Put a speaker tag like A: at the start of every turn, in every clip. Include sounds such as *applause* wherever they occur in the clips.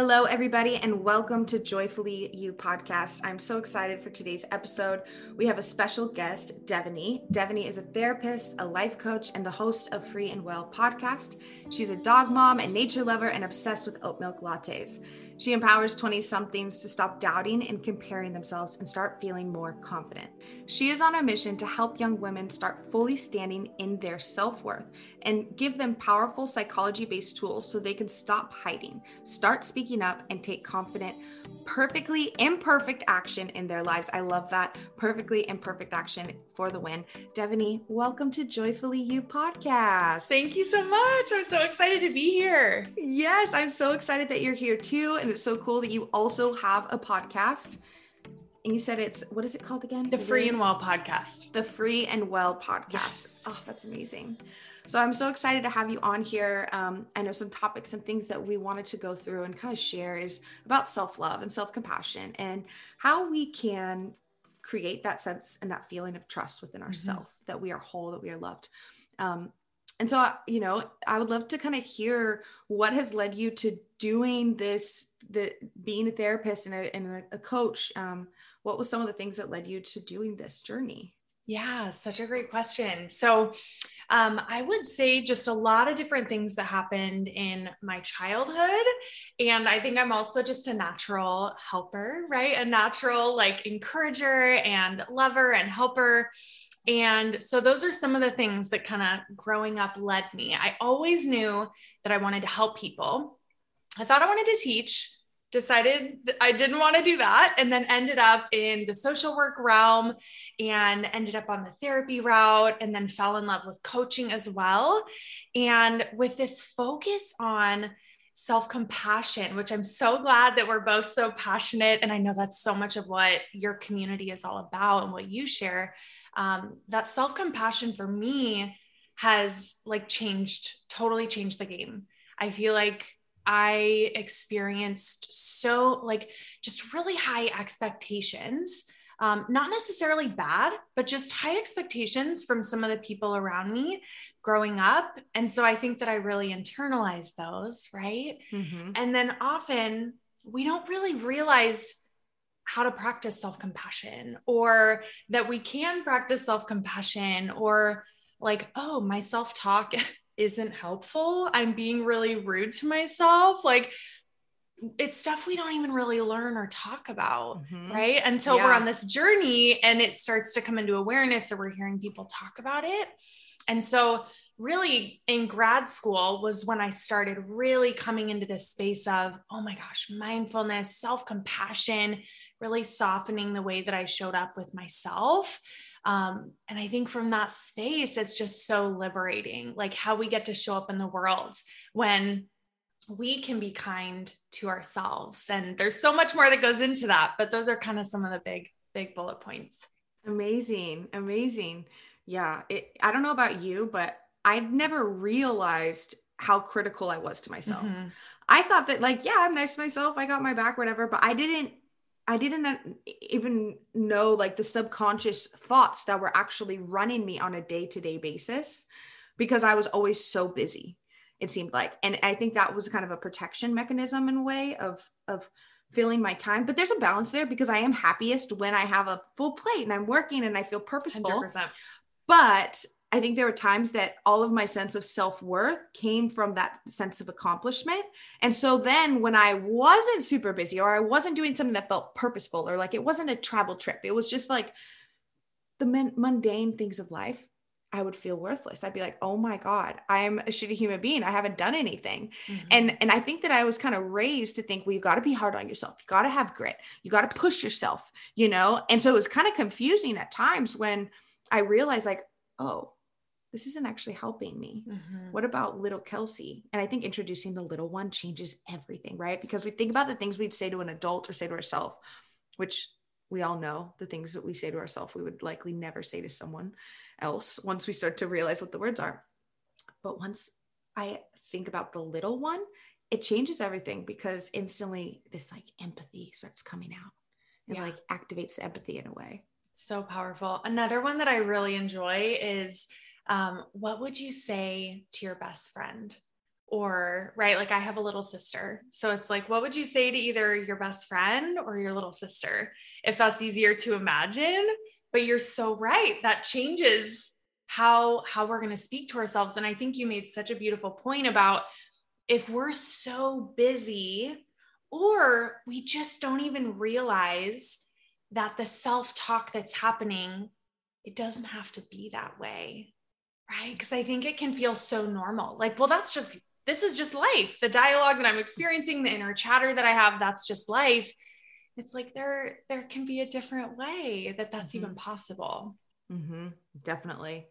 A: Hello, everybody, and welcome to Joyfully You podcast. I'm so excited for today's episode. We have a special guest, Devaney. Devaney is a therapist, a life coach, and the host of Free and Well podcast. She's a dog mom and nature lover and obsessed with oat milk lattes. She empowers 20 somethings to stop doubting and comparing themselves and start feeling more confident. She is on a mission to help young women start fully standing in their self worth and give them powerful psychology based tools so they can stop hiding, start speaking up, and take confident, perfectly imperfect action in their lives. I love that. Perfectly imperfect action for the win. Devaney, welcome to Joyfully You podcast.
B: Thank you so much. I'm so excited to be here.
A: Yes, I'm so excited that you're here too. And it's so cool that you also have a podcast. And you said it's what is it called again?
B: The Free and Well podcast.
A: The Free and Well podcast. Yes. Oh, that's amazing. So I'm so excited to have you on here. Um, I know some topics and things that we wanted to go through and kind of share is about self love and self compassion and how we can create that sense and that feeling of trust within ourselves mm-hmm. that we are whole, that we are loved. Um, and so, you know, I would love to kind of hear what has led you to doing this, the being a therapist and a, and a, coach. Um, what was some of the things that led you to doing this journey?
B: Yeah, such a great question. So, um, I would say just a lot of different things that happened in my childhood. And I think I'm also just a natural helper, right? A natural like encourager and lover and helper. And so those are some of the things that kind of growing up led me. I always knew that I wanted to help people. I thought I wanted to teach, decided I didn't want to do that, and then ended up in the social work realm and ended up on the therapy route, and then fell in love with coaching as well. And with this focus on self compassion, which I'm so glad that we're both so passionate. And I know that's so much of what your community is all about and what you share um, that self compassion for me has like changed, totally changed the game. I feel like I experienced so like just really high expectations. Um, not necessarily bad, but just high expectations from some of the people around me growing up. And so I think that I really internalized those, right? Mm-hmm. And then often we don't really realize how to practice self compassion or that we can practice self compassion or like, oh, my self talk *laughs* isn't helpful. I'm being really rude to myself. Like, it's stuff we don't even really learn or talk about, mm-hmm. right? Until yeah. we're on this journey and it starts to come into awareness or we're hearing people talk about it. And so, really, in grad school was when I started really coming into this space of, oh my gosh, mindfulness, self compassion, really softening the way that I showed up with myself. Um, and I think from that space, it's just so liberating, like how we get to show up in the world when we can be kind to ourselves. And there's so much more that goes into that, but those are kind of some of the big, big bullet points.
A: Amazing. Amazing. Yeah. It, I don't know about you, but I'd never realized how critical I was to myself. Mm-hmm. I thought that, like, yeah, I'm nice to myself. I got my back, whatever. But I didn't I didn't even know like the subconscious thoughts that were actually running me on a day to day basis because I was always so busy, it seemed like. And I think that was kind of a protection mechanism in a way of, of, filling my time but there's a balance there because i am happiest when i have a full plate and i'm working and i feel purposeful 100%. but I think there were times that all of my sense of self worth came from that sense of accomplishment. And so then when I wasn't super busy or I wasn't doing something that felt purposeful or like it wasn't a travel trip, it was just like the mundane things of life, I would feel worthless. I'd be like, "Oh my god, I'm a shitty human being. I haven't done anything." Mm-hmm. And and I think that I was kind of raised to think, "Well, you got to be hard on yourself. You got to have grit. You got to push yourself." You know? And so it was kind of confusing at times when I realized like, "Oh, this isn't actually helping me. Mm-hmm. What about little Kelsey? And I think introducing the little one changes everything, right? Because we think about the things we'd say to an adult or say to ourselves, which we all know the things that we say to ourselves, we would likely never say to someone else once we start to realize what the words are. But once I think about the little one, it changes everything because instantly this like empathy starts coming out and yeah. like activates the empathy in a way.
B: So powerful. Another one that I really enjoy is um, what would you say to your best friend? Or, right, like I have a little sister. So it's like, what would you say to either your best friend or your little sister? If that's easier to imagine. But you're so right. That changes how how we're going to speak to ourselves and i think you made such a beautiful point about if we're so busy or we just don't even realize that the self talk that's happening it doesn't have to be that way right because i think it can feel so normal like well that's just this is just life the dialogue that i'm experiencing the inner chatter that i have that's just life it's like there there can be a different way that that's mm-hmm. even possible
A: mm-hmm. definitely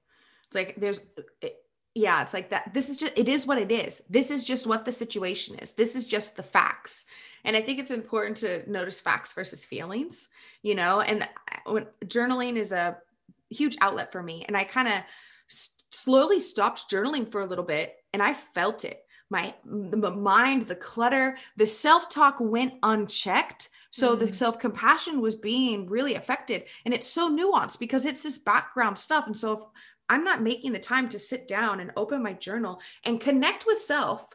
A: it's like there's it, yeah, it's like that. This is just, it is what it is. This is just what the situation is. This is just the facts. And I think it's important to notice facts versus feelings, you know, and when journaling is a huge outlet for me. And I kind of s- slowly stopped journaling for a little bit and I felt it. My the mind, the clutter, the self talk went unchecked. So mm-hmm. the self compassion was being really affected. And it's so nuanced because it's this background stuff. And so if I'm not making the time to sit down and open my journal and connect with self,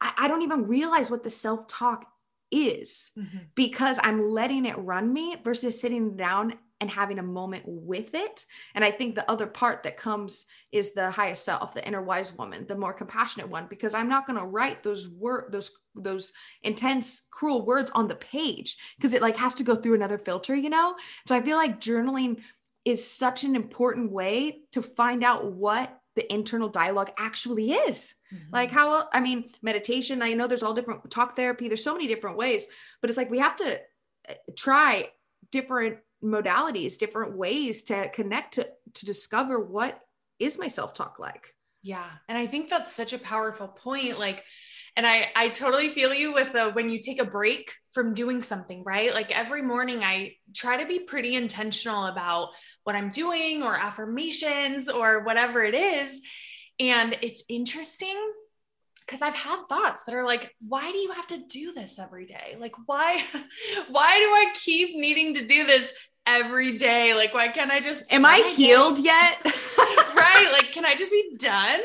A: I, I don't even realize what the self talk is mm-hmm. because I'm letting it run me versus sitting down and having a moment with it. And I think the other part that comes is the highest self, the inner wise woman, the more compassionate one, because I'm not going to write those word those those intense, cruel words on the page because it like has to go through another filter, you know. So I feel like journaling is such an important way to find out what the internal dialogue actually is. Mm-hmm. Like how I mean meditation, I know there's all different talk therapy, there's so many different ways, but it's like we have to uh, try different modalities, different ways to connect to to discover what is my self-talk like.
B: Yeah. And I think that's such a powerful point like and I I totally feel you with the when you take a break from doing something, right? Like every morning I try to be pretty intentional about what I'm doing or affirmations or whatever it is. And it's interesting because I've had thoughts that are like, why do you have to do this every day? Like, why, *laughs* why do I keep needing to do this every day? Like, why can't I just
A: am I healed yet? *laughs* *laughs*
B: right? Like, can I just be done?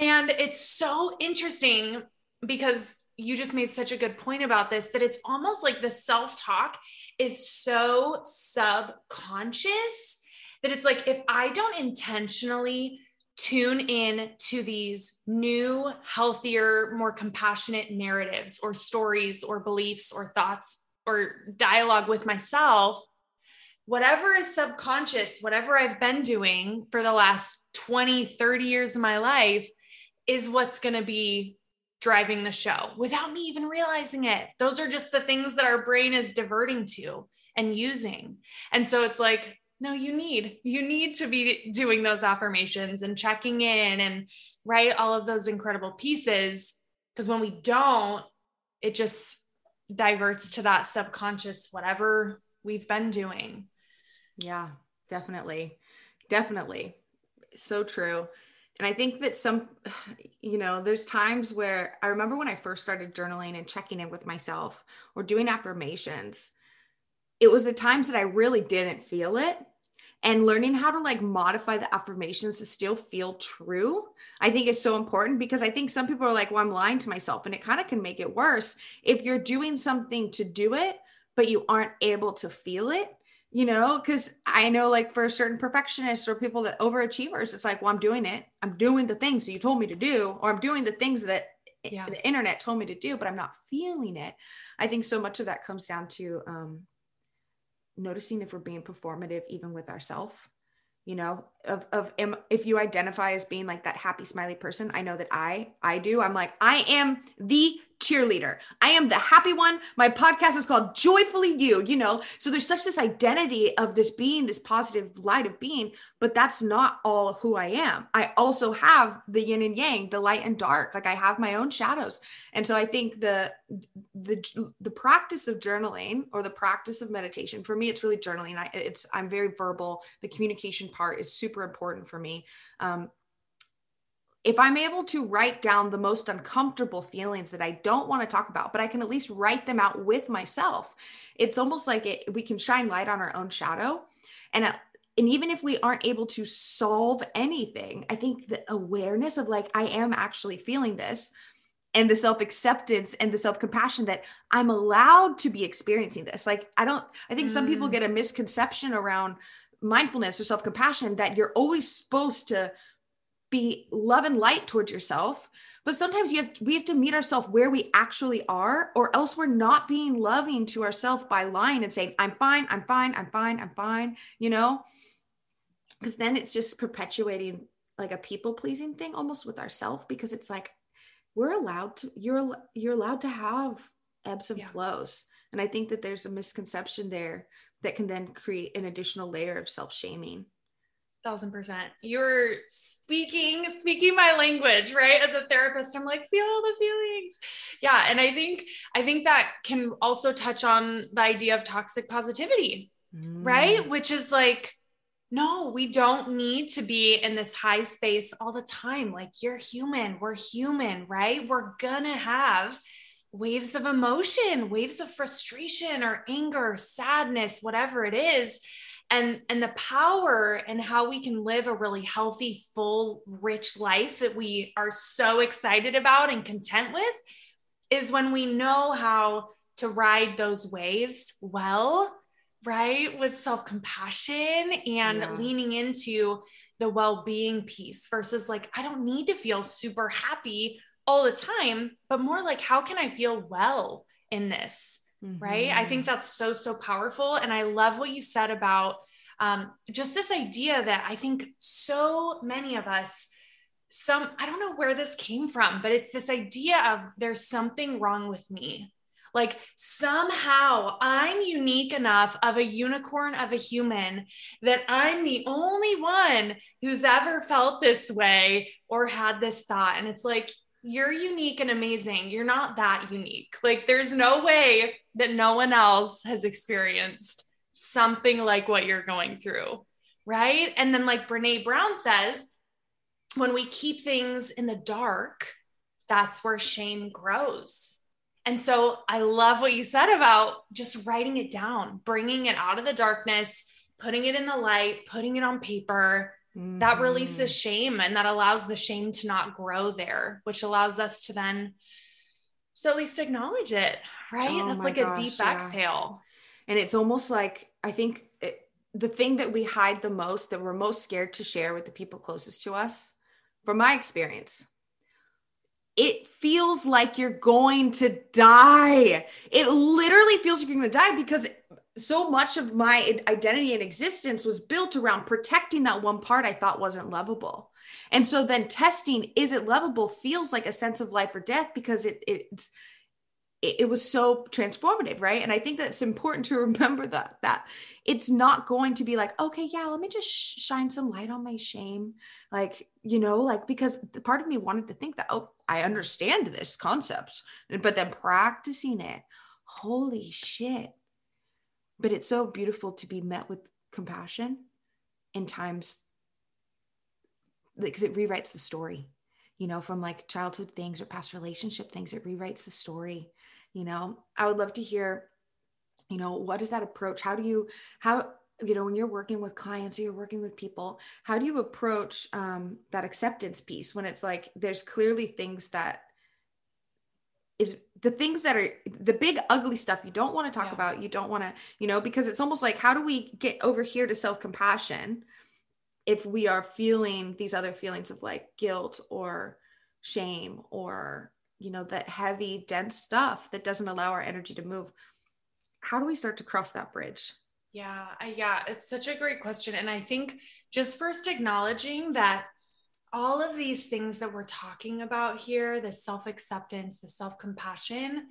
B: And it's so interesting because you just made such a good point about this that it's almost like the self talk is so subconscious that it's like if I don't intentionally tune in to these new, healthier, more compassionate narratives or stories or beliefs or thoughts or dialogue with myself, whatever is subconscious, whatever I've been doing for the last 20, 30 years of my life is what's going to be driving the show without me even realizing it. Those are just the things that our brain is diverting to and using. And so it's like, no, you need, you need to be doing those affirmations and checking in and right all of those incredible pieces. Because when we don't, it just diverts to that subconscious, whatever we've been doing.
A: Yeah, definitely. Definitely. So true. And I think that some, *sighs* you know, there's times where I remember when I first started journaling and checking in with myself or doing affirmations, it was the times that I really didn't feel it. And learning how to like modify the affirmations to still feel true, I think is so important because I think some people are like, well, I'm lying to myself. And it kind of can make it worse if you're doing something to do it, but you aren't able to feel it you know because i know like for certain perfectionists or people that overachievers it's like well i'm doing it. I'm doing the things that you told me to do or i'm doing the things that yeah. the internet told me to do but i'm not feeling it. I think so much of that comes down to um, noticing if we're being performative even with ourselves you know of of if you identify as being like that happy smiley person i know that i i do. I'm like i am the cheerleader. I am the happy one. My podcast is called Joyfully You, you know. So there's such this identity of this being, this positive light of being, but that's not all who I am. I also have the yin and yang, the light and dark. Like I have my own shadows. And so I think the the the practice of journaling or the practice of meditation, for me it's really journaling. I it's I'm very verbal. The communication part is super important for me. Um, if I'm able to write down the most uncomfortable feelings that I don't want to talk about, but I can at least write them out with myself, it's almost like it, we can shine light on our own shadow. And uh, and even if we aren't able to solve anything, I think the awareness of like, I am actually feeling this and the self acceptance and the self compassion that I'm allowed to be experiencing this. Like, I don't, I think mm. some people mm. get a misconception around mindfulness or self compassion that you're always supposed to be love and light towards yourself. But sometimes you have, we have to meet ourselves where we actually are, or else we're not being loving to ourselves by lying and saying, I'm fine, I'm fine, I'm fine, I'm fine, you know? because then it's just perpetuating like a people pleasing thing almost with ourselves because it's like we're allowed to you're you're allowed to have ebbs and yeah. flows and i think that there's a misconception there that can then create an additional layer of self-shaming
B: thousand percent you're speaking speaking my language right as a therapist i'm like feel all the feelings yeah and i think i think that can also touch on the idea of toxic positivity mm. right which is like no, we don't need to be in this high space all the time. Like you're human, we're human, right? We're gonna have waves of emotion, waves of frustration or anger, sadness, whatever it is. And, and the power and how we can live a really healthy, full, rich life that we are so excited about and content with is when we know how to ride those waves well right? With self compassion and yeah. leaning into the well being piece versus like, I don't need to feel super happy all the time, but more like, how can I feel well in this? Mm-hmm. Right. I think mm-hmm. that's so, so powerful. And I love what you said about um, just this idea that I think so many of us some i don't know where this came from but it's this idea of there's something wrong with me like somehow I'm unique enough of a unicorn of a human that I'm the only one who's ever felt this way or had this thought. And it's like, you're unique and amazing. You're not that unique. Like, there's no way that no one else has experienced something like what you're going through. Right. And then, like Brene Brown says, when we keep things in the dark, that's where shame grows and so I love what you said about just writing it down, bringing it out of the darkness, putting it in the light, putting it on paper. Mm-hmm. That releases shame and that allows the shame to not grow there, which allows us to then so at least acknowledge it, right? Oh That's like gosh, a deep yeah. exhale.
A: And it's almost like I think it, the thing that we hide the most, that we're most scared to share with the people closest to us, from my experience, it feels like you're going to die. It literally feels like you're going to die because so much of my identity and existence was built around protecting that one part I thought wasn't lovable. And so then testing is it lovable feels like a sense of life or death because it it's it, was so transformative, right? And I think that's important to *laughs* remember that that it's not going to be like, okay, yeah, let me just sh- shine some light on my shame, like you know, like because the part of me wanted to think that, oh, I understand this concept, but then practicing it, holy shit! But it's so beautiful to be met with compassion in times because it rewrites the story you know, from like childhood things or past relationship things. It rewrites the story you know i would love to hear you know what is that approach how do you how you know when you're working with clients or you're working with people how do you approach um, that acceptance piece when it's like there's clearly things that is the things that are the big ugly stuff you don't want to talk yeah. about you don't want to you know because it's almost like how do we get over here to self-compassion if we are feeling these other feelings of like guilt or shame or you know that heavy dense stuff that doesn't allow our energy to move how do we start to cross that bridge
B: yeah yeah it's such a great question and i think just first acknowledging that all of these things that we're talking about here the self-acceptance the self-compassion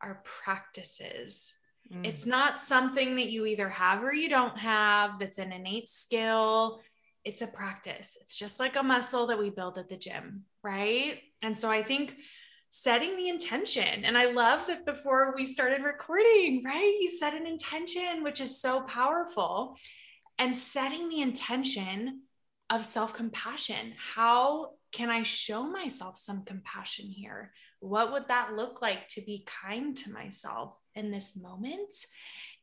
B: are practices mm. it's not something that you either have or you don't have that's an innate skill it's a practice it's just like a muscle that we build at the gym right and so i think setting the intention. And I love that before we started recording, right? You set an intention, which is so powerful. And setting the intention of self compassion. How can I show myself some compassion here? What would that look like to be kind to myself in this moment?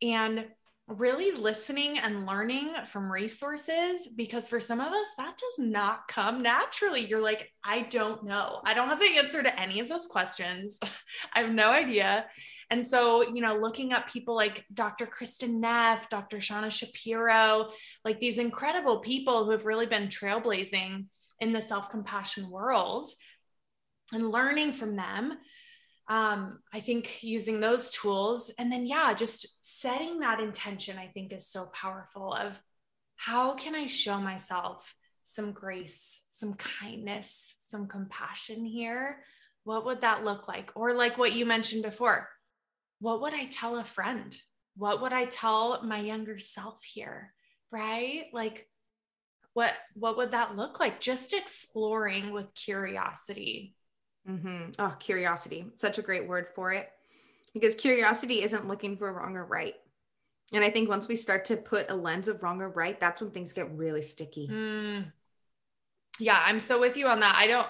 B: And really listening and learning from resources because for some of us that does not come naturally you're like i don't know i don't have the answer to any of those questions *laughs* i have no idea and so you know looking at people like dr kristin neff dr shauna shapiro like these incredible people who have really been trailblazing in the self-compassion world and learning from them um, I think using those tools and then, yeah, just setting that intention, I think is so powerful of how can I show myself some grace, some kindness, some compassion here? What would that look like? Or like what you mentioned before, what would I tell a friend? What would I tell my younger self here? Right? Like, what what would that look like just exploring with curiosity
A: Mm-hmm. Oh, curiosity. Such a great word for it. Because curiosity isn't looking for wrong or right. And I think once we start to put a lens of wrong or right, that's when things get really sticky.
B: Mm. Yeah, I'm so with you on that. I don't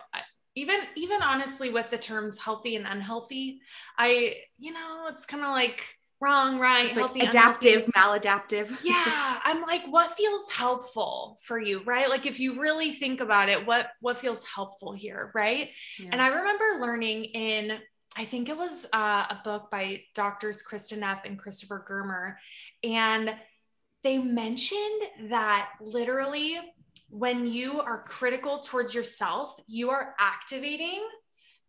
B: even even honestly with the terms healthy and unhealthy, I you know, it's kind of like wrong, right,
A: it's healthy, like adaptive, unhealthy. maladaptive.
B: yeah, *laughs* I'm like, what feels helpful for you, right? Like if you really think about it, what what feels helpful here, right? Yeah. And I remember learning in, I think it was uh, a book by doctors Kristin Neff and Christopher Germer, and they mentioned that literally when you are critical towards yourself, you are activating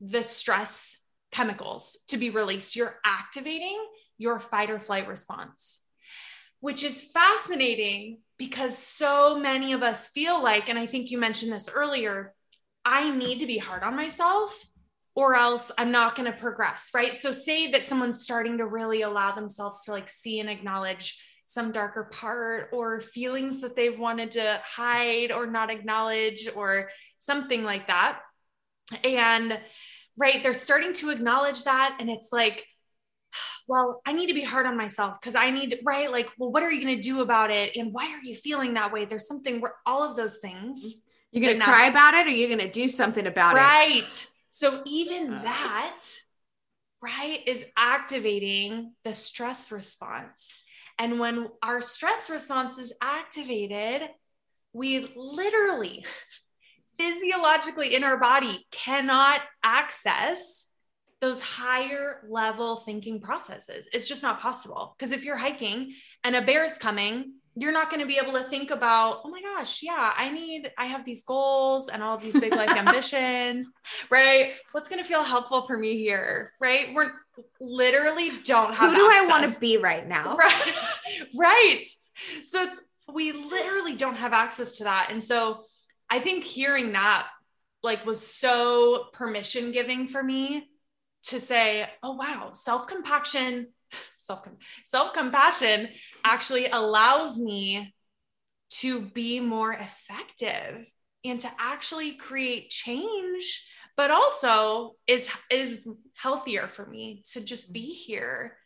B: the stress chemicals to be released. You're activating your fight or flight response, which is fascinating because so many of us feel like, and I think you mentioned this earlier, I need to be hard on myself or else I'm not going to progress, right? So, say that someone's starting to really allow themselves to like see and acknowledge some darker part or feelings that they've wanted to hide or not acknowledge or something like that. And right, they're starting to acknowledge that. And it's like, well, I need to be hard on myself because I need, right? Like, well, what are you going to do about it? And why are you feeling that way? There's something where all of those things.
A: You're going to cry about it or you're going to do something about
B: right. it. Right. So even uh. that, right, is activating the stress response. And when our stress response is activated, we literally, *laughs* physiologically in our body cannot access those higher level thinking processes. It's just not possible. Because if you're hiking and a bear's coming, you're not going to be able to think about, oh my gosh, yeah, I need, I have these goals and all these big life *laughs* ambitions, right? What's going to feel helpful for me here, right? We're literally don't have.
A: Who do access. I want to be right now? *laughs*
B: Right. right. So it's, we literally don't have access to that. And so I think hearing that like was so permission giving for me to say, oh, wow, self compassion, self self compassion actually allows me to be more effective and to actually create change but also is is healthier for me to just be here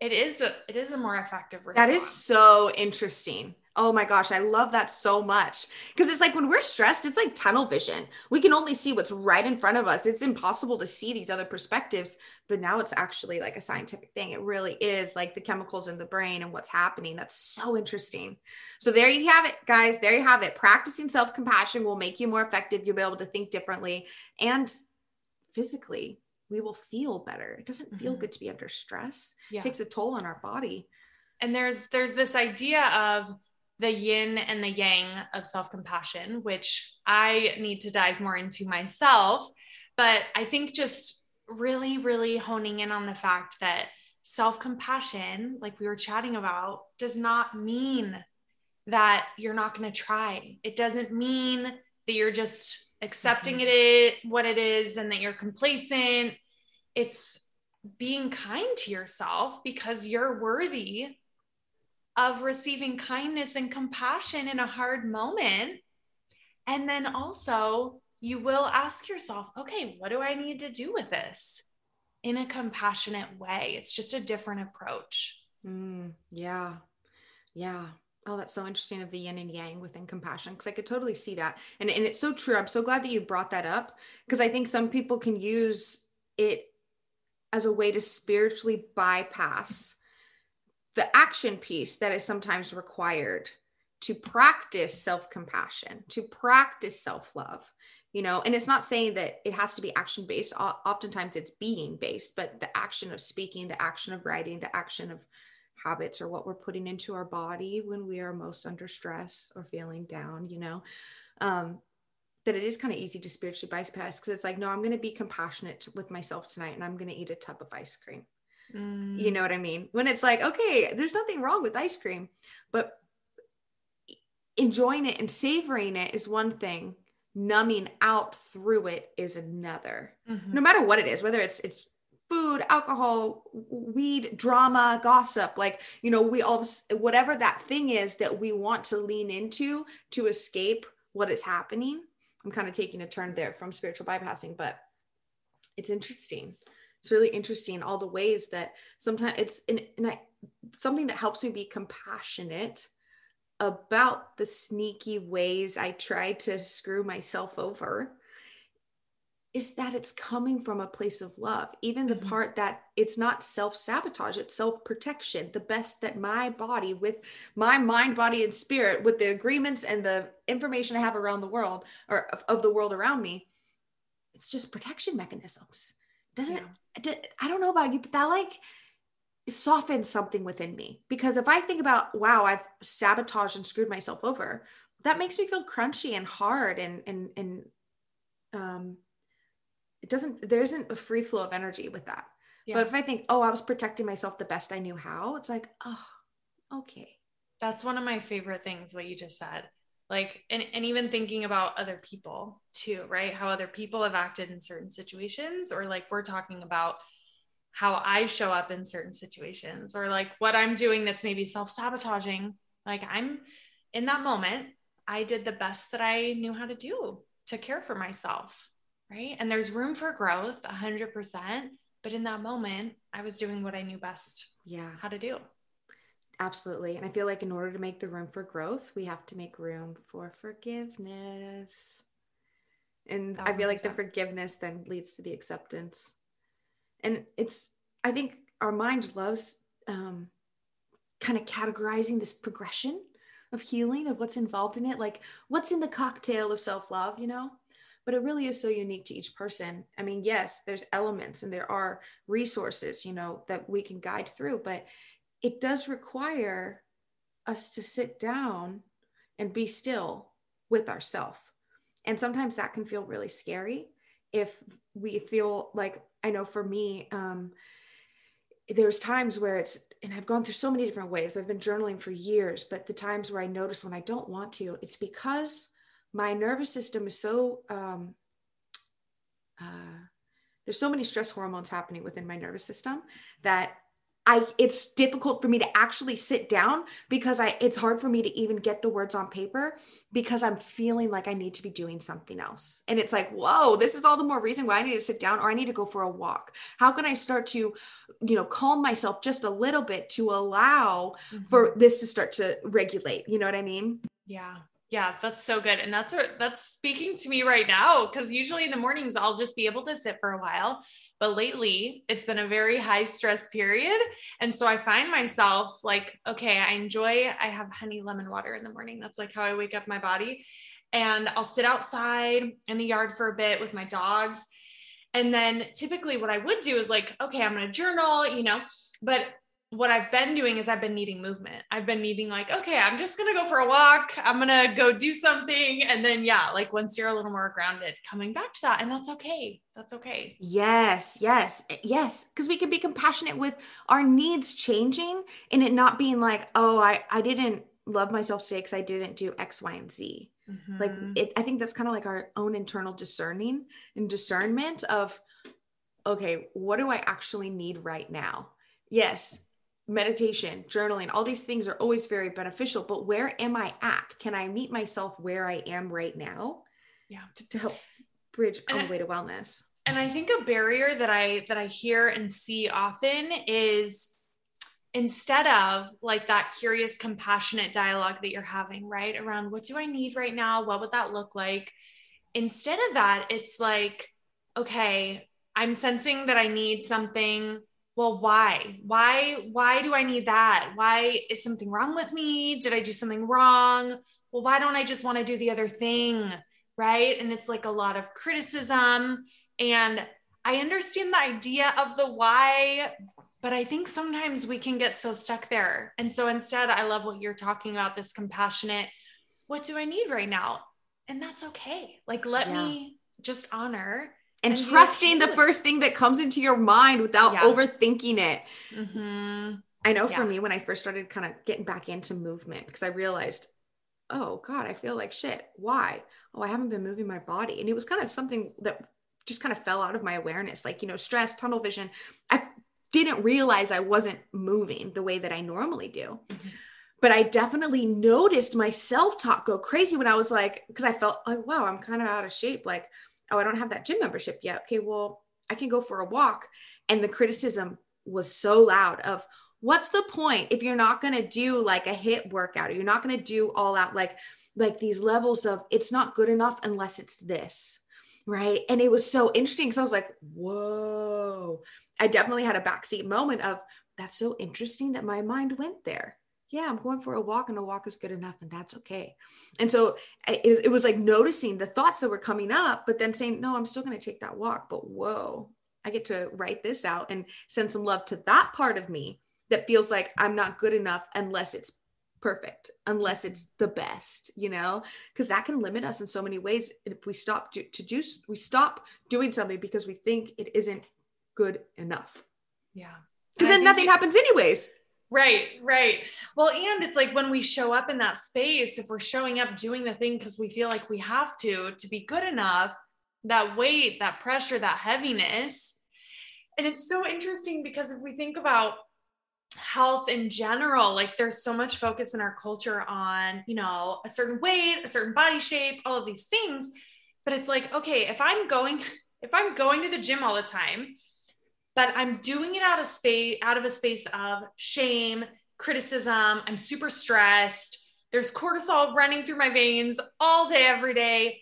B: it is a it is a more effective response.
A: that is so interesting Oh my gosh, I love that so much. Because it's like when we're stressed, it's like tunnel vision. We can only see what's right in front of us. It's impossible to see these other perspectives. But now it's actually like a scientific thing. It really is like the chemicals in the brain and what's happening. That's so interesting. So there you have it, guys. There you have it. Practicing self compassion will make you more effective. You'll be able to think differently. And physically, we will feel better. It doesn't feel mm-hmm. good to be under stress, yeah. it takes a toll on our body.
B: And there's there's this idea of the yin and the yang of self compassion, which I need to dive more into myself. But I think just really, really honing in on the fact that self compassion, like we were chatting about, does not mean that you're not going to try. It doesn't mean that you're just accepting mm-hmm. it what it is and that you're complacent. It's being kind to yourself because you're worthy of receiving kindness and compassion in a hard moment. And then also, you will ask yourself, okay, what do I need to do with this in a compassionate way? It's just a different approach.
A: Mm, yeah. Yeah. Oh, that's so interesting of the yin and yang within compassion because I could totally see that. And, and it's so true. I'm so glad that you brought that up because I think some people can use it as a way to spiritually bypass the action piece that is sometimes required to practice self compassion, to practice self love, you know, and it's not saying that it has to be action based. Oftentimes it's being based, but the action of speaking, the action of writing, the action of habits or what we're putting into our body when we are most under stress or feeling down, you know, um, that it is kind of easy to spiritually bypass because it's like, no, I'm going to be compassionate with myself tonight and I'm going to eat a tub of ice cream. Mm. You know what I mean? When it's like, okay, there's nothing wrong with ice cream, but enjoying it and savoring it is one thing numbing out through it is another mm-hmm. no matter what it is whether it's it's food alcohol weed drama gossip like you know we all whatever that thing is that we want to lean into to escape what is happening i'm kind of taking a turn there from spiritual bypassing but it's interesting it's really interesting all the ways that sometimes it's and, and I, something that helps me be compassionate about the sneaky ways I try to screw myself over is that it's coming from a place of love. Even the mm-hmm. part that it's not self sabotage, it's self protection. The best that my body, with my mind, body, and spirit, with the agreements and the information I have around the world or of, of the world around me, it's just protection mechanisms. Doesn't yeah. I don't know about you, but that like softens something within me because if I think about, wow, I've sabotaged and screwed myself over, that makes me feel crunchy and hard and and and um it doesn't there isn't a free flow of energy with that. Yeah. But if I think, oh, I was protecting myself the best I knew how, it's like, oh, okay.
B: That's one of my favorite things what you just said. Like and, and even thinking about other people too, right? How other people have acted in certain situations, or like we're talking about how I show up in certain situations or like what I'm doing that's maybe self sabotaging. Like I'm in that moment, I did the best that I knew how to do to care for myself. Right. And there's room for growth 100%. But in that moment, I was doing what I knew best.
A: Yeah.
B: How to do.
A: Absolutely. And I feel like in order to make the room for growth, we have to make room for forgiveness. And I feel like the forgiveness then leads to the acceptance and it's i think our mind loves um, kind of categorizing this progression of healing of what's involved in it like what's in the cocktail of self-love you know but it really is so unique to each person i mean yes there's elements and there are resources you know that we can guide through but it does require us to sit down and be still with ourself and sometimes that can feel really scary if we feel like I know for me, um, there's times where it's, and I've gone through so many different waves. I've been journaling for years, but the times where I notice when I don't want to, it's because my nervous system is so, um, uh, there's so many stress hormones happening within my nervous system that I it's difficult for me to actually sit down because I it's hard for me to even get the words on paper because I'm feeling like I need to be doing something else. And it's like, whoa, this is all the more reason why I need to sit down or I need to go for a walk. How can I start to, you know, calm myself just a little bit to allow mm-hmm. for this to start to regulate? You know what I mean?
B: Yeah. Yeah, that's so good. And that's that's speaking to me right now cuz usually in the mornings I'll just be able to sit for a while, but lately it's been a very high stress period, and so I find myself like okay, I enjoy I have honey lemon water in the morning. That's like how I wake up my body. And I'll sit outside in the yard for a bit with my dogs. And then typically what I would do is like, okay, I'm going to journal, you know, but what I've been doing is I've been needing movement. I've been needing like, okay, I'm just going to go for a walk. I'm going to go do something. And then, yeah, like once you're a little more grounded, coming back to that. And that's okay. That's okay.
A: Yes, yes, yes. Because we can be compassionate with our needs changing and it not being like, oh, I, I didn't love myself today because I didn't do X, Y, and Z. Mm-hmm. Like, it, I think that's kind of like our own internal discerning and discernment of, okay, what do I actually need right now? Yes, meditation, journaling, all these things are always very beneficial. But where am I at? Can I meet myself where I am right now?
B: Yeah.
A: To, to help bridge and on the way to wellness.
B: And I think a barrier that I that I hear and see often is instead of like that curious compassionate dialogue that you're having right around what do i need right now what would that look like instead of that it's like okay i'm sensing that i need something well, why? Why, why do I need that? Why is something wrong with me? Did I do something wrong? Well, why don't I just want to do the other thing? Right. And it's like a lot of criticism. And I understand the idea of the why, but I think sometimes we can get so stuck there. And so instead, I love what you're talking about this compassionate, what do I need right now? And that's okay. Like, let yeah. me just honor
A: and, and trusting the *laughs* first thing that comes into your mind without yeah. overthinking it. Mm-hmm. I know for me, when I first started kind of getting back into movement, because I realized, oh God, I feel like shit. Why? Oh, I haven't been moving my body. And it was kind of something that just kind of fell out of my awareness, like, you know, stress, tunnel vision. I didn't realize I wasn't moving the way that I normally do. Mm-hmm. But I definitely noticed my self talk go crazy when I was like, because I felt like, wow, I'm kind of out of shape. Like, oh, I don't have that gym membership yet. Okay, well, I can go for a walk. And the criticism was so loud of, what's the point if you're not going to do like a HIIT workout or you're not going to do all out like like these levels of it's not good enough unless it's this right and it was so interesting because i was like whoa i definitely had a backseat moment of that's so interesting that my mind went there yeah, I'm going for a walk and a walk is good enough and that's okay. And so eh, it, it was like noticing the thoughts that were coming up, but then saying, no, I'm still going to take that walk. But whoa, I get to write this out and send some love to that part of me that feels like I'm not good enough unless it's perfect, unless it's the best, you know, because that can limit us in so many ways. If we stop to, to do, we stop doing something because we think it isn't good enough.
B: Yeah.
A: Because then nothing happens anyways.
B: Right, right. Well, and it's like when we show up in that space, if we're showing up doing the thing because we feel like we have to to be good enough, that weight, that pressure, that heaviness. And it's so interesting because if we think about health in general, like there's so much focus in our culture on, you know, a certain weight, a certain body shape, all of these things. But it's like, okay, if I'm going, *laughs* if I'm going to the gym all the time, but I'm doing it out of space, out of a space of shame, criticism. I'm super stressed. There's cortisol running through my veins all day, every day.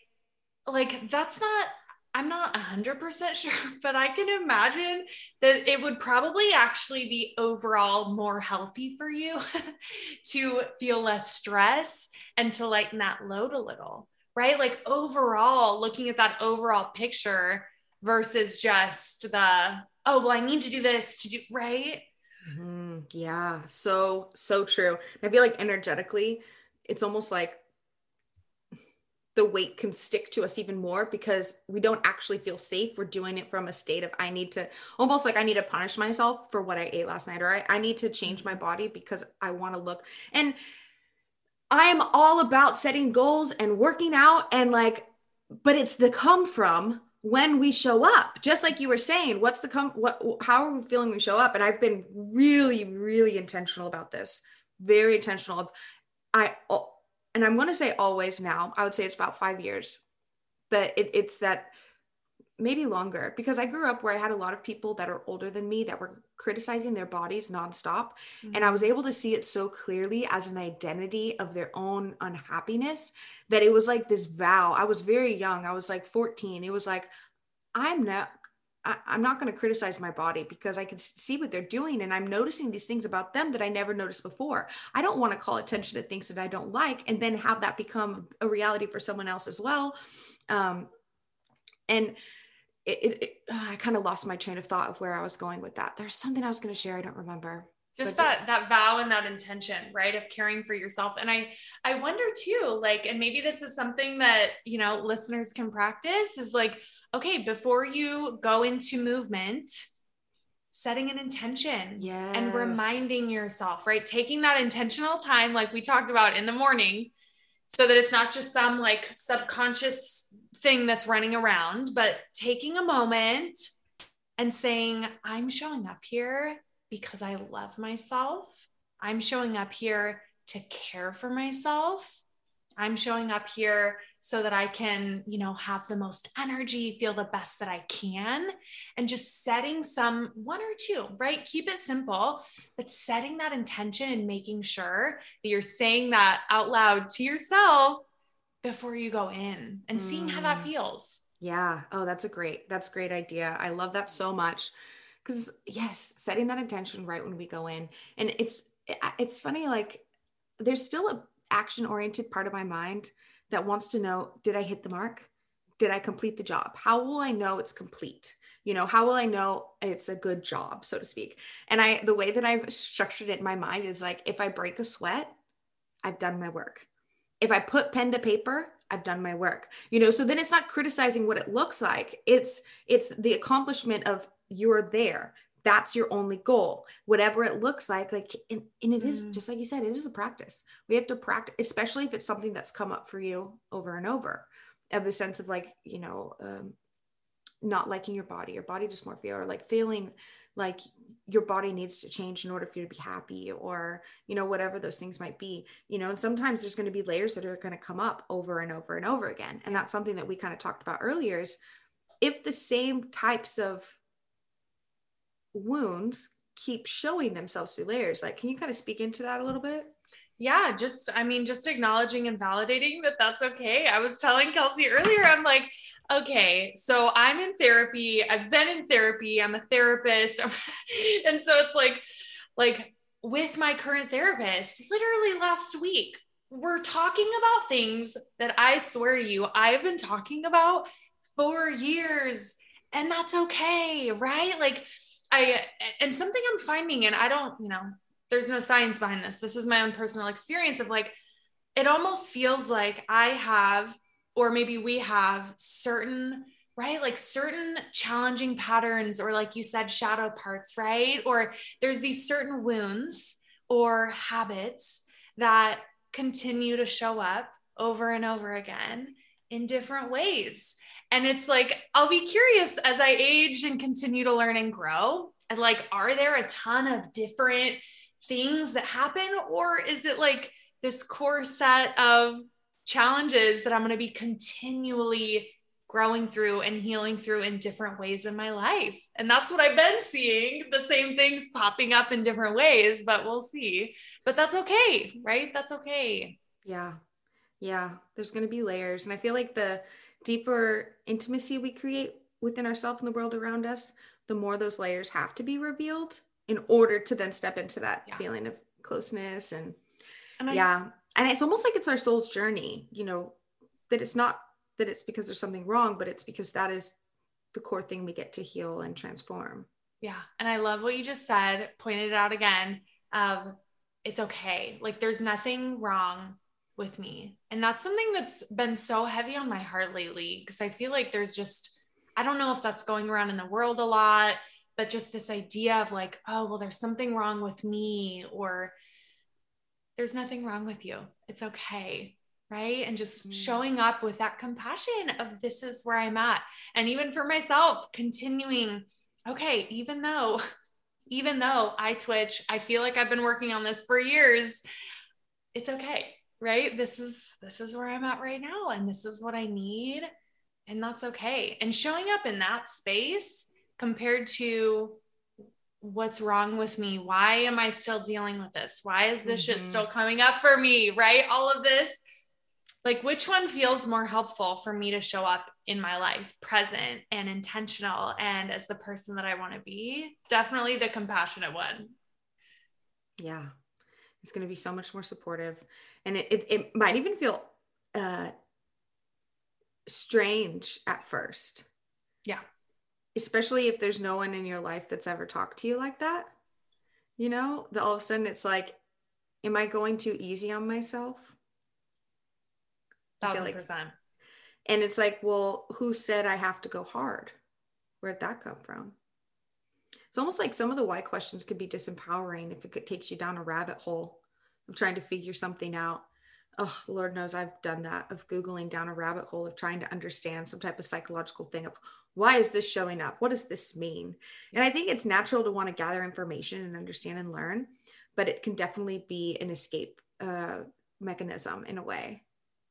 B: Like, that's not, I'm not 100% *laughs* sure, but I can imagine that it would probably actually be overall more healthy for you *laughs* to feel less stress and to lighten that load a little, right? Like, overall, looking at that overall picture versus just the oh, well, I need to do this to do right.
A: Mm-hmm. Yeah, so, so true. I feel like energetically, it's almost like the weight can stick to us even more because we don't actually feel safe. We're doing it from a state of I need to almost like I need to punish myself for what I ate last night, or I, I need to change my body because I want to look. And I'm all about setting goals and working out and like, but it's the come from when we show up just like you were saying what's the com what how are we feeling we show up? And i've been really really intentional about this very intentional of i and i'm going to say always now i would say it's about five years but it, it's that maybe longer because i grew up where i had a lot of people that are older than me that were criticizing their bodies nonstop mm-hmm. and i was able to see it so clearly as an identity of their own unhappiness that it was like this vow i was very young i was like 14 it was like i'm not I, am not going to criticize my body because I can see what they're doing and I'm noticing these things about them that I never noticed before. I don't want to call attention to things that I don't like and then have that become a reality for someone else as well. Um, and it, it, it I kind of lost my train of thought of where I was going with that. There's something I was going to share. I don't remember.
B: Just that that vow and that intention, right, of caring for yourself. And I I wonder too, like, and maybe this is something that you know listeners can practice is like, okay, before you go into movement, setting an intention
A: yes.
B: and reminding yourself, right? Taking that intentional time, like we talked about in the morning, so that it's not just some like subconscious thing that's running around, but taking a moment and saying, I'm showing up here because I love myself. I'm showing up here to care for myself. I'm showing up here so that I can, you know, have the most energy, feel the best that I can, and just setting some one or two, right? Keep it simple, but setting that intention and making sure that you're saying that out loud to yourself before you go in and seeing how that mm. feels.
A: Yeah. Oh, that's a great, that's great idea. I love that so much. because yes setting that intention right when we go in and it's it's funny like there's still a action oriented part of my mind that wants to know did i hit the mark did i complete the job how will i know it's complete you know how will i know it's a good job so to speak and i the way that i've structured it in my mind is like if i break a sweat i've done my work if i put pen to paper i've done my work you know? So then it's not criticizing what it looks like. It's it's the accomplishment of you're there. That's your only goal. Whatever it looks like like and, and it is mm. just like you said it is a practice. We have to practice especially if it's something that's come up for you over and over of the sense of like you know um, not liking your body. Or body dysmorphia or like feeling like your body needs to change in order for you to be happy or you know whatever those things might be you know and sometimes there's going to be layers that are going to come up over and over and over again. And that's something that we kind of talked about earlier is if the same types of wounds keep showing themselves through layers like can you kind of speak into that a little bit
B: yeah just i mean just acknowledging and validating that that's okay. I was telling kelsey earlier i'm like okay so i'm in therapy. I've been in therapy. I'm a therapist. *laughs* And so it's like like with my current therapist literally last week we're talking about things that i swear to you i've been talking about for years and that's okay right? Like i and something i'm finding and i don't you know there's no science behind this. This is my own personal experience of like, it almost feels like I have, or maybe we have certain, right? Like certain challenging patterns, or like you said, shadow parts, right? Or there's these certain wounds or habits that continue to show up over and over again in different ways. And it's like, I'll be curious as I age and continue to learn and grow. And like, are there a ton of different things that happen? Or is it like this core set of challenges that I'm going to be continually growing through and healing through in different ways in my life? And that's what I've been seeing the same things popping up in different ways, but we'll see. But that's okay, right? That's okay.
A: Yeah. Yeah. There's going to be layers. And I feel like the deeper intimacy we create within ourselves and the world around us, the more those layers have to be revealed in order to then step into that yeah. feeling of closeness and, and I, yeah. And it's almost like it's our soul's journey you know that it's not that it's because there's something wrong but it's because that is the core thing we get to heal and transform.
B: Yeah. And i love what you just said pointed it out again um, it's okay. Like there's nothing wrong with me. And that's something that's been so heavy on my heart lately because i feel like there's just i don't know if that's going around in the world a lot but just this idea of like, oh, well, there's something wrong with me, or there's nothing wrong with you. It's okay. Right. And just mm. showing up with that compassion of this is where I'm at. And even for myself, continuing, okay, even though, *laughs* even though I twitch, I feel like I've been working on this for years, it's okay. Right. This is, this is where I'm at right now. And this is what I need. And that's okay. And showing up in that space compared to what's wrong with me? Why am I still dealing with this? Why is this mm-hmm. shit still coming up for me? Right? All of this. Like, which one feels more helpful for me to show up in my life, present and intentional, and as the person that I want to be? Definitely the compassionate one.
A: Yeah. It's going to be so much more supportive. And it, it, it might even feel uh, strange at first.
B: Yeah
A: especially if there's no one in your life that's ever talked to you like that you know that all of a sudden it's like am i going too easy on myself?
B: Thousand like, percent.
A: And it's like well who said i have to go hard? Where'd that come from? It's almost like some of the why questions can be disempowering if it takes you down a rabbit hole of trying to figure something out oh lord knows i've done that of googling down a rabbit hole of trying to understand some type of psychological thing of why is this showing up? What does this mean? And I think it's natural to want to gather information and understand and learn, but it can definitely be an escape uh, mechanism in a way.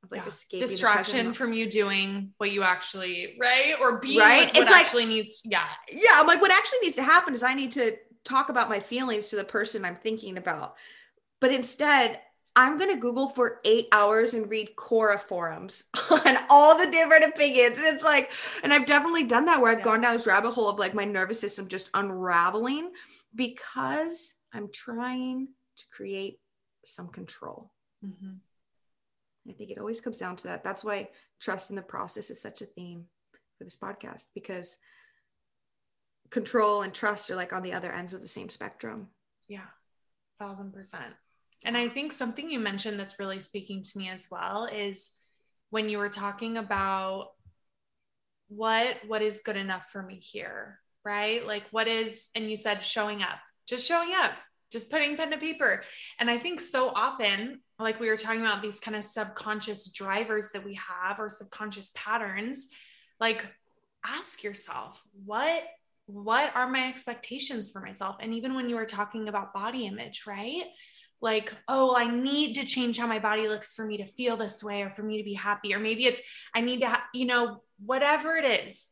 B: Of like yeah. distraction from you doing what you actually right or being right. Like it's like, actually needs yeah
A: yeah. I'm like what actually needs to happen is I need to talk about my feelings to the person I'm thinking about, but instead I'm going to Google for eight hours and read Quora forums *laughs* on all the different opinions. And it's like, and I've definitely done that where I've yeah. gone down this rabbit hole of like my nervous system just unraveling because I'm trying to create some control. Mm-hmm. I think it always comes down to that. That's why trust in the process is such a theme for this podcast because control and trust are like on the other ends of the same spectrum.
B: Yeah, thousand percent. And I think something you mentioned that's really speaking to me as well is when you were talking about what what is good enough for me here, right? Like what is and you said showing up. Just showing up, just putting pen to paper. And I think so often like we were talking about these kind of subconscious drivers that we have or subconscious patterns, like ask yourself, what what are my expectations for myself? And even when you were talking about body image, right? Like, oh, I need to change how my body looks for me to feel this way or for me to be happy. Or maybe it's, I need to, ha- you know, whatever it is,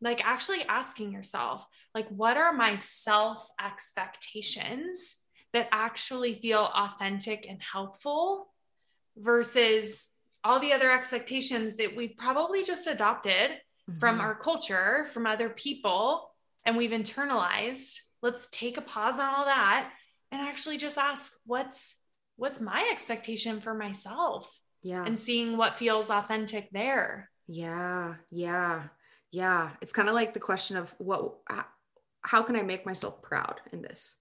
B: like actually asking yourself, like, what are my self expectations that actually feel authentic and helpful versus all the other expectations that we've probably just adopted mm-hmm. from our culture, from other people, and we've internalized. Let's take a pause on all that and actually just ask what's what's my expectation for myself
A: yeah
B: and seeing what feels authentic there
A: yeah yeah yeah it's kind of like the question of what uh, how can i make myself proud in this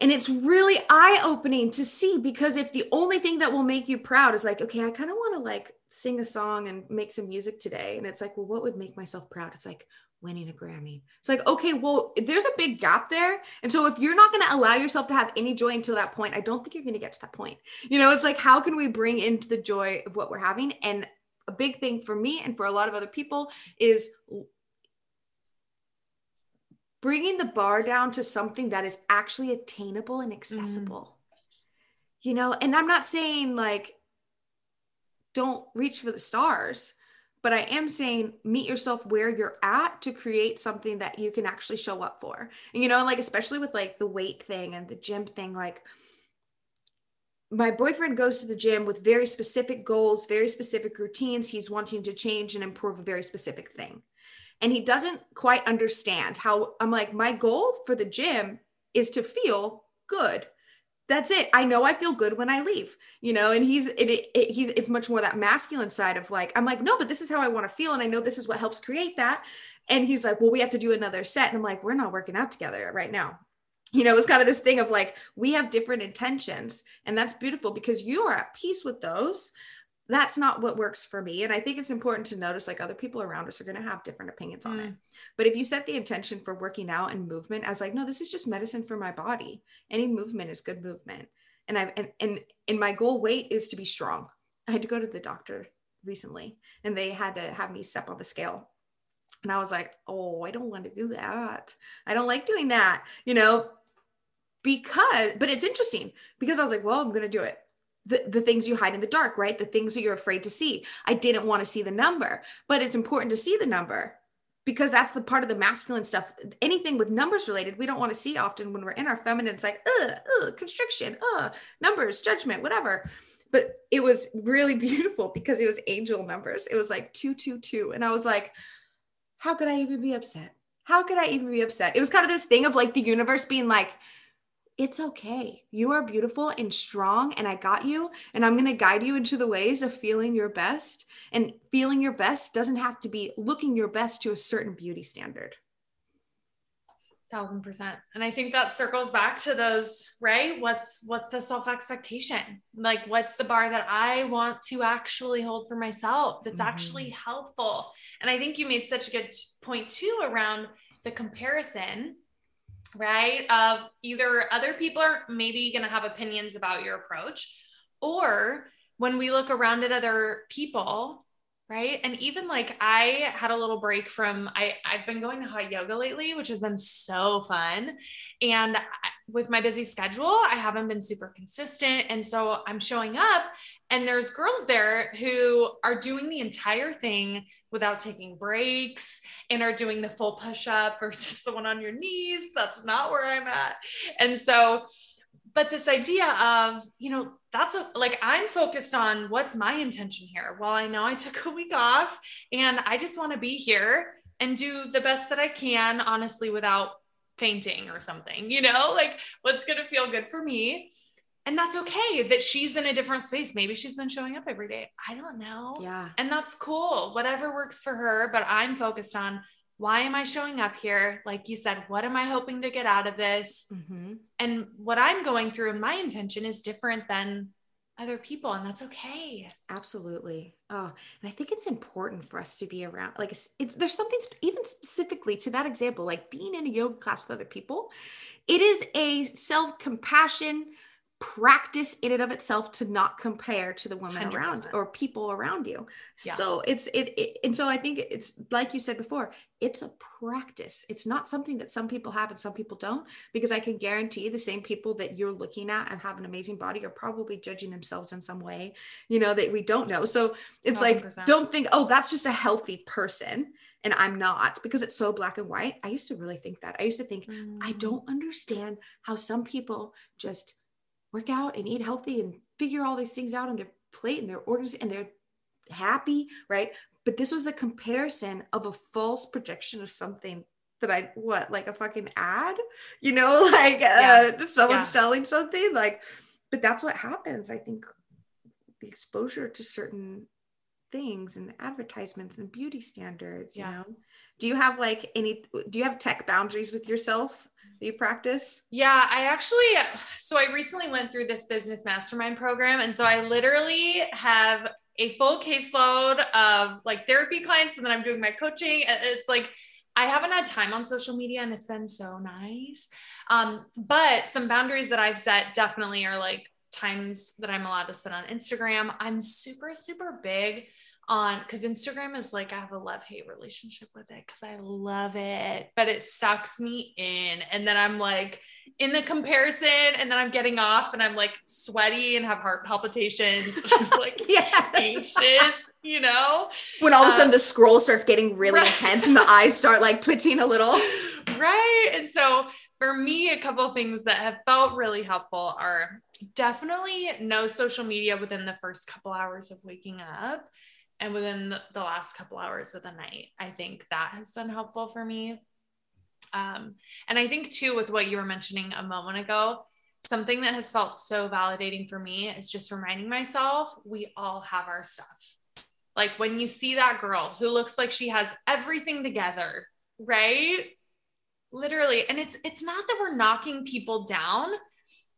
A: and it's really eye opening to see because if the only thing that will make you proud is like, okay, I kind of want to like sing a song and make some music today. And it's like, well, what would make myself proud? It's like, winning a Grammy. It's like, okay, well, there's a big gap there. And so if you're not going to allow yourself to have any joy until that point, I don't think you're going to get to that point. You know, it's like, how can we bring into the joy of what we're having? And a big thing for me and for a lot of other people is bringing the bar down to something that is actually attainable and accessible. Mm. You know, and I'm not saying like, don't reach for the stars but I am saying meet yourself where you're at to create something that you can actually show up for. And, you know, like especially with like the weight thing and the gym thing, like my boyfriend goes to the gym with very specific goals, very specific routines. He's wanting to change and improve a very specific thing. And he doesn't quite understand how I'm like, my goal for the gym is to feel good that's it. I know i feel good when i leave you know and he's it, it, it, he's it's much more that masculine side of like i'm like no but this is how i want to feel and i know this is what helps create that. And he's like well we have to do another set and i'm like we're not working out together right now. You know it's kind of this thing of like we have different intentions and that's beautiful because you are at peace with those that's not what works for me. And I think it's important to notice like other people around us are going to have different opinions on mm. it. But if you set the intention for working out and movement as like, no, this is just medicine for my body. Any movement is good movement. And I've, and, and, and my goal weight is to be strong. I had to go to the doctor recently and they had to have me step on the scale. And I was like, oh, I don't want to do that. I don't like doing that, you know, because, but it's interesting because I was like, well, I'm going to do it the, the things you hide in the dark, right? The things that you're afraid to see. I didn't want to see the number, but it's important to see the number because that's the part of the masculine stuff. Anything with numbers related, we don't want to see often when we're in our feminine. It's like, uh, uh, constriction, uh, numbers, judgment, whatever. But it was really *laughs* beautiful because it was angel numbers. It was like 222. And I was like, how could I even be upset? How could I even be upset? It was kind of this thing of like the universe being like, it's okay. You are beautiful and strong, and I got you. And I'm going to guide you into the ways of feeling your best. And feeling your best doesn't have to be looking your best to a certain beauty standard.
B: Thousand percent. And I think that circles back to those, right? What's what's the self-expectation? Like what's the bar that I want to actually hold for myself that's mm-hmm. actually helpful? And I think you made such a good point too around the comparison right? Of either other people are maybe going to have opinions about your approach, or when we look around at other people, right? And even like I had a little break from I I've been going to hot yoga lately, which has been so fun. And with my busy schedule, I haven't been super consistent. And so I'm showing up and there's girls there who are doing the entire thing without taking breaks and are doing the full push up versus the one on your knees. That's not where I'm at. And so but this idea of, you know, that's a, like I'm focused on what's my intention here. Well, I know I took a week off and I just want to be here and do the best that I can, honestly, without fainting or something, you know, *laughs* like what's going to feel good for me. And that's okay that she's in a different space. Maybe she's been showing up every day. I don't know.
A: Yeah.
B: And that's cool. Whatever works for her. But I'm focused on why am I showing up here? Like you said, what am I hoping to get out of this? Mm-hmm. And what I'm going through and my intention is different than other people and that's okay.
A: Absolutely. Oh and i think it's important for us to be around like it's, it's there's something even specifically to that example like being in a yoga class with other people it is a self-compassion practice in and of itself to not compare to the women 100%. around or people around you yeah. so it's it, it, and so i think it's like you said before it's a practice it's not something that some people have and some people don't because i can guarantee the same people that you're looking at and have an amazing body are probably judging themselves in some way you know that we don't know so it's 100%. like don't think oh that's just a healthy person and I'm not because it's so black and white. I used to really think that. I used to think, mm. I don't understand how some people just work out and eat healthy and figure all these things out on their plate and their organs and they're happy, right? But this was a comparison of a false projection of something that I what like a fucking ad, you know, *laughs* like yeah. uh, someone yeah. selling something like. But that's what happens. I think the exposure to certain things and advertisements and beauty standards. Yeah. You know, do you have like any? Do you have tech boundaries with yourself? that you practice?
B: Yeah, I actually, so I recently went through this business mastermind program. And so I literally have a full caseload of like therapy clients, and then I'm doing my coaching. It's like, I haven't had time on social media and it's been so nice. Um, but some boundaries that I've set definitely are like times that I'm allowed to spend on Instagram. I'm super, super big on because Instagram is like I have a love hate relationship with it because I love it, but it sucks me in. And then I'm like in the comparison, and then I'm getting off and I'm like sweaty and have heart palpitations, *laughs* like *laughs* yeah. anxious, you know?
A: When all of a sudden um, the scroll starts getting really right. intense and the *laughs* eyes start like twitching a little.
B: Right. And so for me, a couple things that have felt really helpful are definitely no social media within the first couple hours of waking up and within the last couple hours of the night. I think that has been helpful for me. Um, and I think too, with what you were mentioning a moment ago, something that has felt so validating for me is just reminding myself we all have our stuff. Like when you see that girl who looks like she has everything together, right? Literally. And it's it's not that we're knocking people down,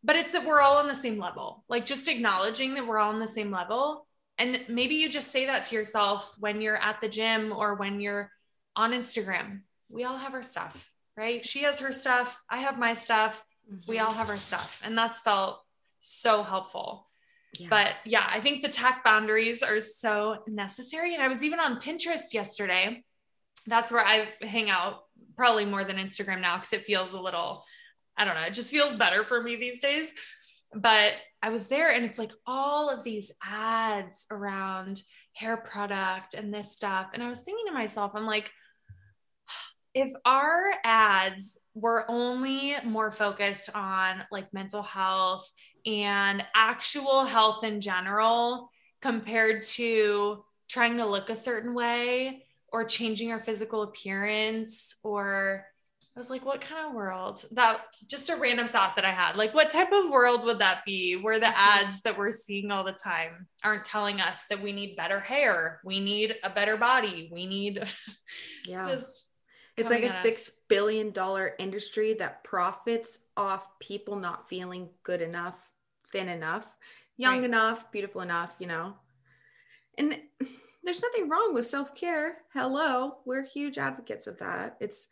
B: but it's that we're all on the same level. Like just acknowledging that we're all on the same level and maybe you just say that to yourself when you're at the gym or when you're on Instagram. We all have our stuff, right? She has her stuff. I have my stuff. Mm-hmm. We all have our stuff. And that's felt so helpful. Yeah. But yeah, I think the tech boundaries are so necessary. And I was even on Pinterest yesterday. That's where I hang out probably more than Instagram now because it feels a little, I don't know, it just feels better for me these days. But I was there and it's like all of these ads around hair product and this stuff. And I was thinking to myself, I'm like, *sighs* if our ads were only more focused on like mental health and actual health in general compared to trying to look a certain way or changing our physical appearance or I was like, what kind of world? That just a random thought that I had. Like, what type of world would that be where the mm-hmm. ads that we're seeing all the time aren't telling us that we need better hair, we need a better body, we need *laughs*
A: yeah. it's just it's like a six billion dollar industry that profits off people not feeling good enough, thin enough, young right. enough, beautiful enough, you know. And *laughs* there's nothing wrong with self-care. Hello, we're huge advocates of that. It's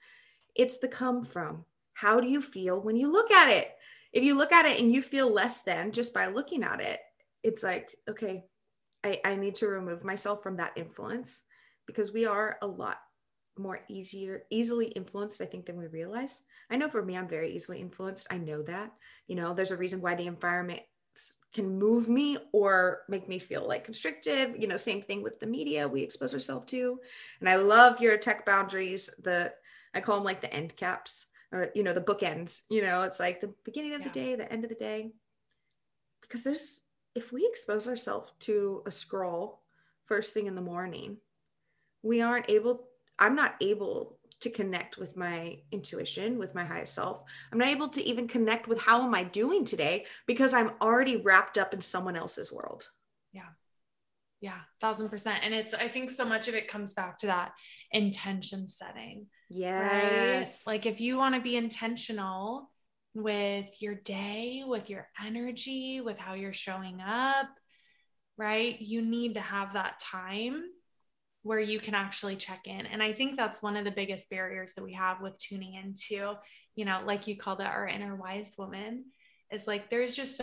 A: it's the come from. How do you feel when you look at it? If you look at it and you feel less than just by looking at it, it's like, okay, I, I need to remove myself from that influence because we are a lot more easier, easily influenced, I think, than we realize. I know for me, I'm very easily influenced. I know that. You know, there's a reason why the environment can move me or make me feel like constricted. You know, same thing with the media we expose ourselves to. And I love your tech boundaries, the I call them like the end caps. or you know the bookends you know it's like the beginning of
B: Yeah.
A: the day the end of the day because there's if we expose ourselves to a scroll first thing in the morning we aren't able i'm not able to connect with my intuition with my highest self i'm not able to even connect with how am i doing today because i'm already wrapped up in someone else's world
B: Yeah, thousand percent. And it's, I think so much of it comes back to that intention setting,
A: yes
B: right? Like if you want to be intentional with your day, with your energy, with how you're showing up, right? You need to have that time where you can actually check in. And I think that's one of the biggest barriers that we have with tuning into, you know, like you called it our inner wise woman, is like there's just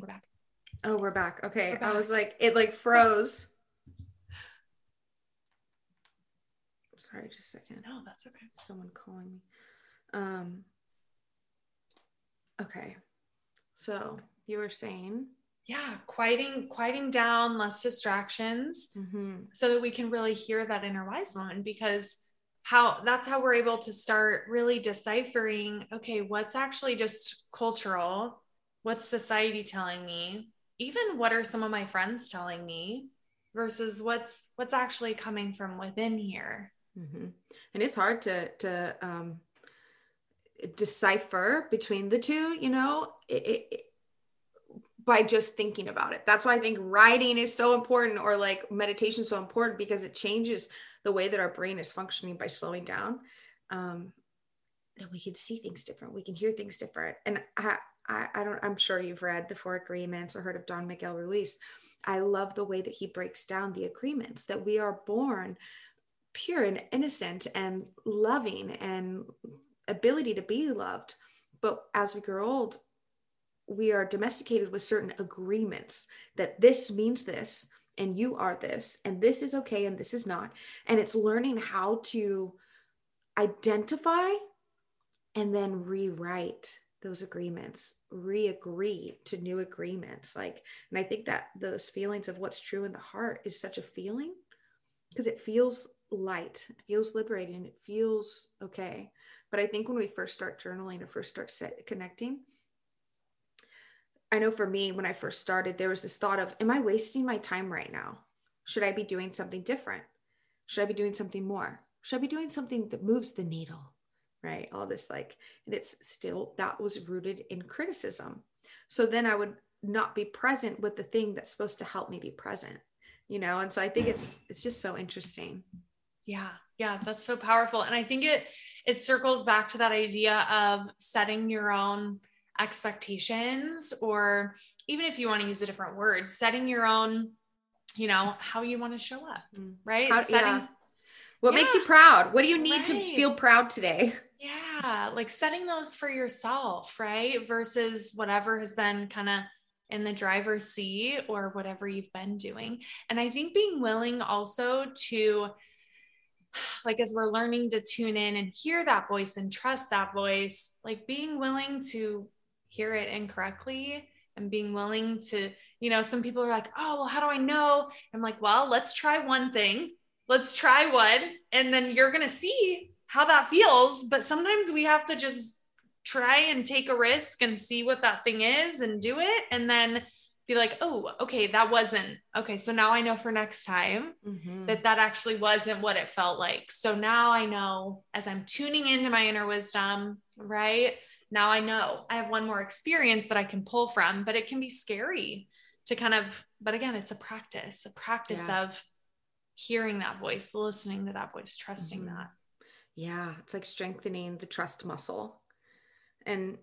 B: think we're back.
A: oh we're back okay
B: We're
A: i was like it like froze sorry just a second
B: No, that's okay.
A: someone calling me. Um okay. So you were saying
B: Yeah, quieting, quieting down, less distractions.
A: mm-hmm.
B: so that we can really hear that inner wise one because how that's how we're able to start really deciphering okay what's actually just cultural what's society telling me? Even what are some of my friends telling me versus what's what's actually coming from within here?
A: Mm-hmm. and it's hard to to um decipher between the two you know? It, it, by just thinking about it. That's why i think writing is so important or like meditation so important because it changes the way that our brain is functioning by slowing down um that we can see things different. We can hear things different. And i i, I don't i'm sure you've read the four agreements or heard of don miguel ruiz i love the way that he breaks down the agreements that we are born pure and innocent and loving and ability to be loved. But as we grow old, we are domesticated with certain agreements that this means this and you are this and this is okay and this is not. And it's learning how to identify and then rewrite those agreements, re-agree to new agreements. Like, and I think that those feelings of what's true in the heart is such a feeling because it feels light, it feels liberating, it feels okay. But I think when we first start journaling or first start set, connecting, I know for me, when I first started, there was this thought of, am I wasting my time right now? Should I be doing something different? Should I be doing something more? Should I be doing something that moves the needle? Right? All this like, and it's still, that was rooted in criticism. So then I would not be present with the thing that's supposed to help me be present, you know? And so I think it's, it's just so interesting.
B: Yeah, yeah, that's so powerful. And I think it it circles back to that idea of setting your own expectations or even if you want to use a different word, setting your own, you know, how you want to show up,
A: Mm.
B: right?
A: How-
B: setting
A: yeah. What makes you proud? What do you need to feel proud today? *laughs*
B: yeah, like setting those for yourself, right? Versus whatever has been kind of in the driver's seat or whatever you've been doing. And I think being willing also to like as we're learning to tune in and hear that voice and trust that voice, like being willing to hear it incorrectly and being willing to, you know, some people are like, oh, well, how do I know? I'm like, well, let's try one thing. Let's try one. And then you're going to see how that feels. But sometimes we have to just try and take a risk and see what that thing is and do it. And then be like, oh, okay, that wasn't okay. So now I know for next time
A: Mm-hmm.
B: that that actually wasn't what it felt like. So now I know as I'm tuning into my inner wisdom, right? Now I know I have one more experience that I can pull from, but it can be scary to kind of, but again, it's a practice, a practice
A: Yeah.
B: of hearing that voice, listening to that voice, trusting
A: Mhm.
B: that.
A: Yeah, it's like strengthening the trust muscle. And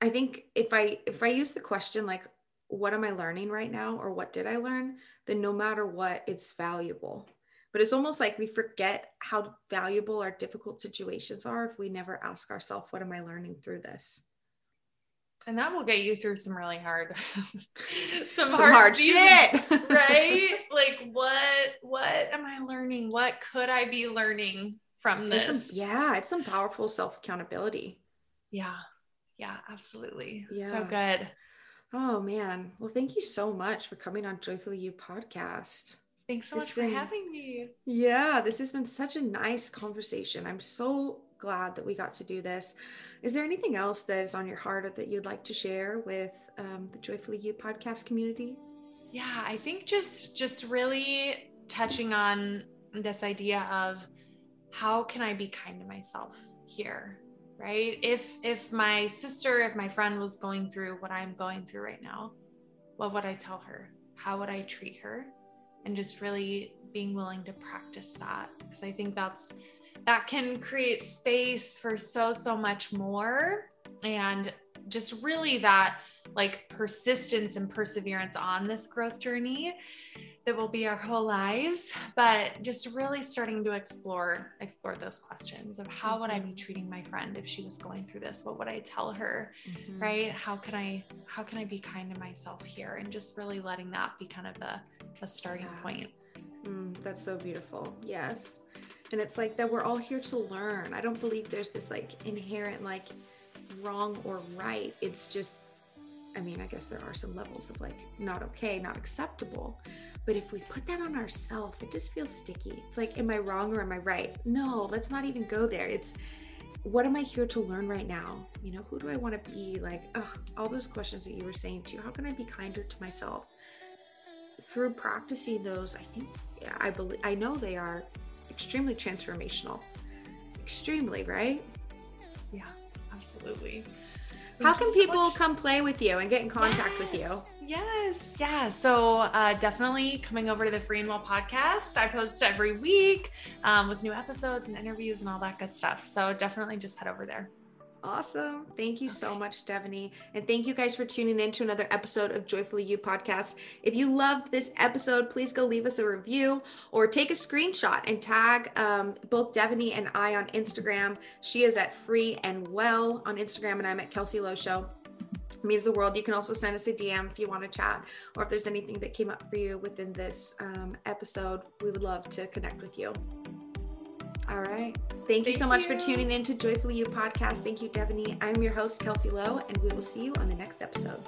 A: I think if I if I use the question like what am I learning right now or what did I learn, then no matter what, it's valuable. But it's almost like we forget how valuable our difficult situations are if we never ask ourselves, what am I learning through this?
B: and that will get you through some really hard *laughs*
A: some, some hard, hard shit *laughs*
B: right like what what am i learning what could i be learning from this
A: some, yeah it's some powerful self accountability
B: yeah. Yeah absolutely. Yeah. so good.
A: Oh man. Well thank you so much for coming on joyfully you podcast.
B: Thanks so it's much been, for having me.
A: Yeah this has been such a nice conversation. I'm so glad that we got to do this. Is there anything else that is on your heart or that you'd like to share with um, the Joyfully You podcast community?
B: Yeah, I think just just really touching on this idea of how can I be kind to myself here, right? If if my sister, if my friend was going through what I'm going through right now, what would I tell her? How would I treat her? And just really being willing to practice that because I think that's that can create space for so, so much more. And just really that like persistence and perseverance on this growth journey that will be our whole lives but just really starting to explore explore those questions of how would i be mm-hmm. treating my friend if she was going through this what would i tell her mm-hmm. right how can i how can i be kind to myself here and just really letting that be kind of the the starting yeah. point
A: mm, that's so beautiful yes and it's like that we're all here to learn. I don't believe there's this like inherent like wrong or right. It's just I mean, I guess there are some levels of like not okay, not acceptable. But if we put that on ourselves, it just feels sticky. It's like, am I wrong or am I right? No, let's not even go there. It's what am I here to learn right now? You know, who do I want to be? Like, ugh, all those questions that you were saying too. How can I be kinder to myself? Through practicing those, I think, yeah, I believe, I know they are extremely transformational. Extremely, right?
B: Yeah, absolutely.
A: How can so people much. come play with you and get in contact yes, with you?
B: Yes, yeah. So uh, definitely coming over to the Free and Well podcast. I post every week um, with new episodes and interviews and all that good stuff. So definitely just head over there.
A: Awesome. Thank you so much, Stephanie. And thank you guys for tuning in to another episode of Joyfully You podcast. If you loved this episode, please go leave us a review or take a screenshot and tag um, both Devaney and I on Instagram. She is at Free and Well on Instagram, and I'm at Kelsey Lowe Show. Means the world. You can also send us a DM if you want to chat or if there's anything that came up for you within this um, episode. We would love to connect with you. All right. Thank, Thank you so much for tuning in to Joyfully You podcast. Thank you, Devaney. I'm your host, Kelsey Lowe, and we will see you on the next episode.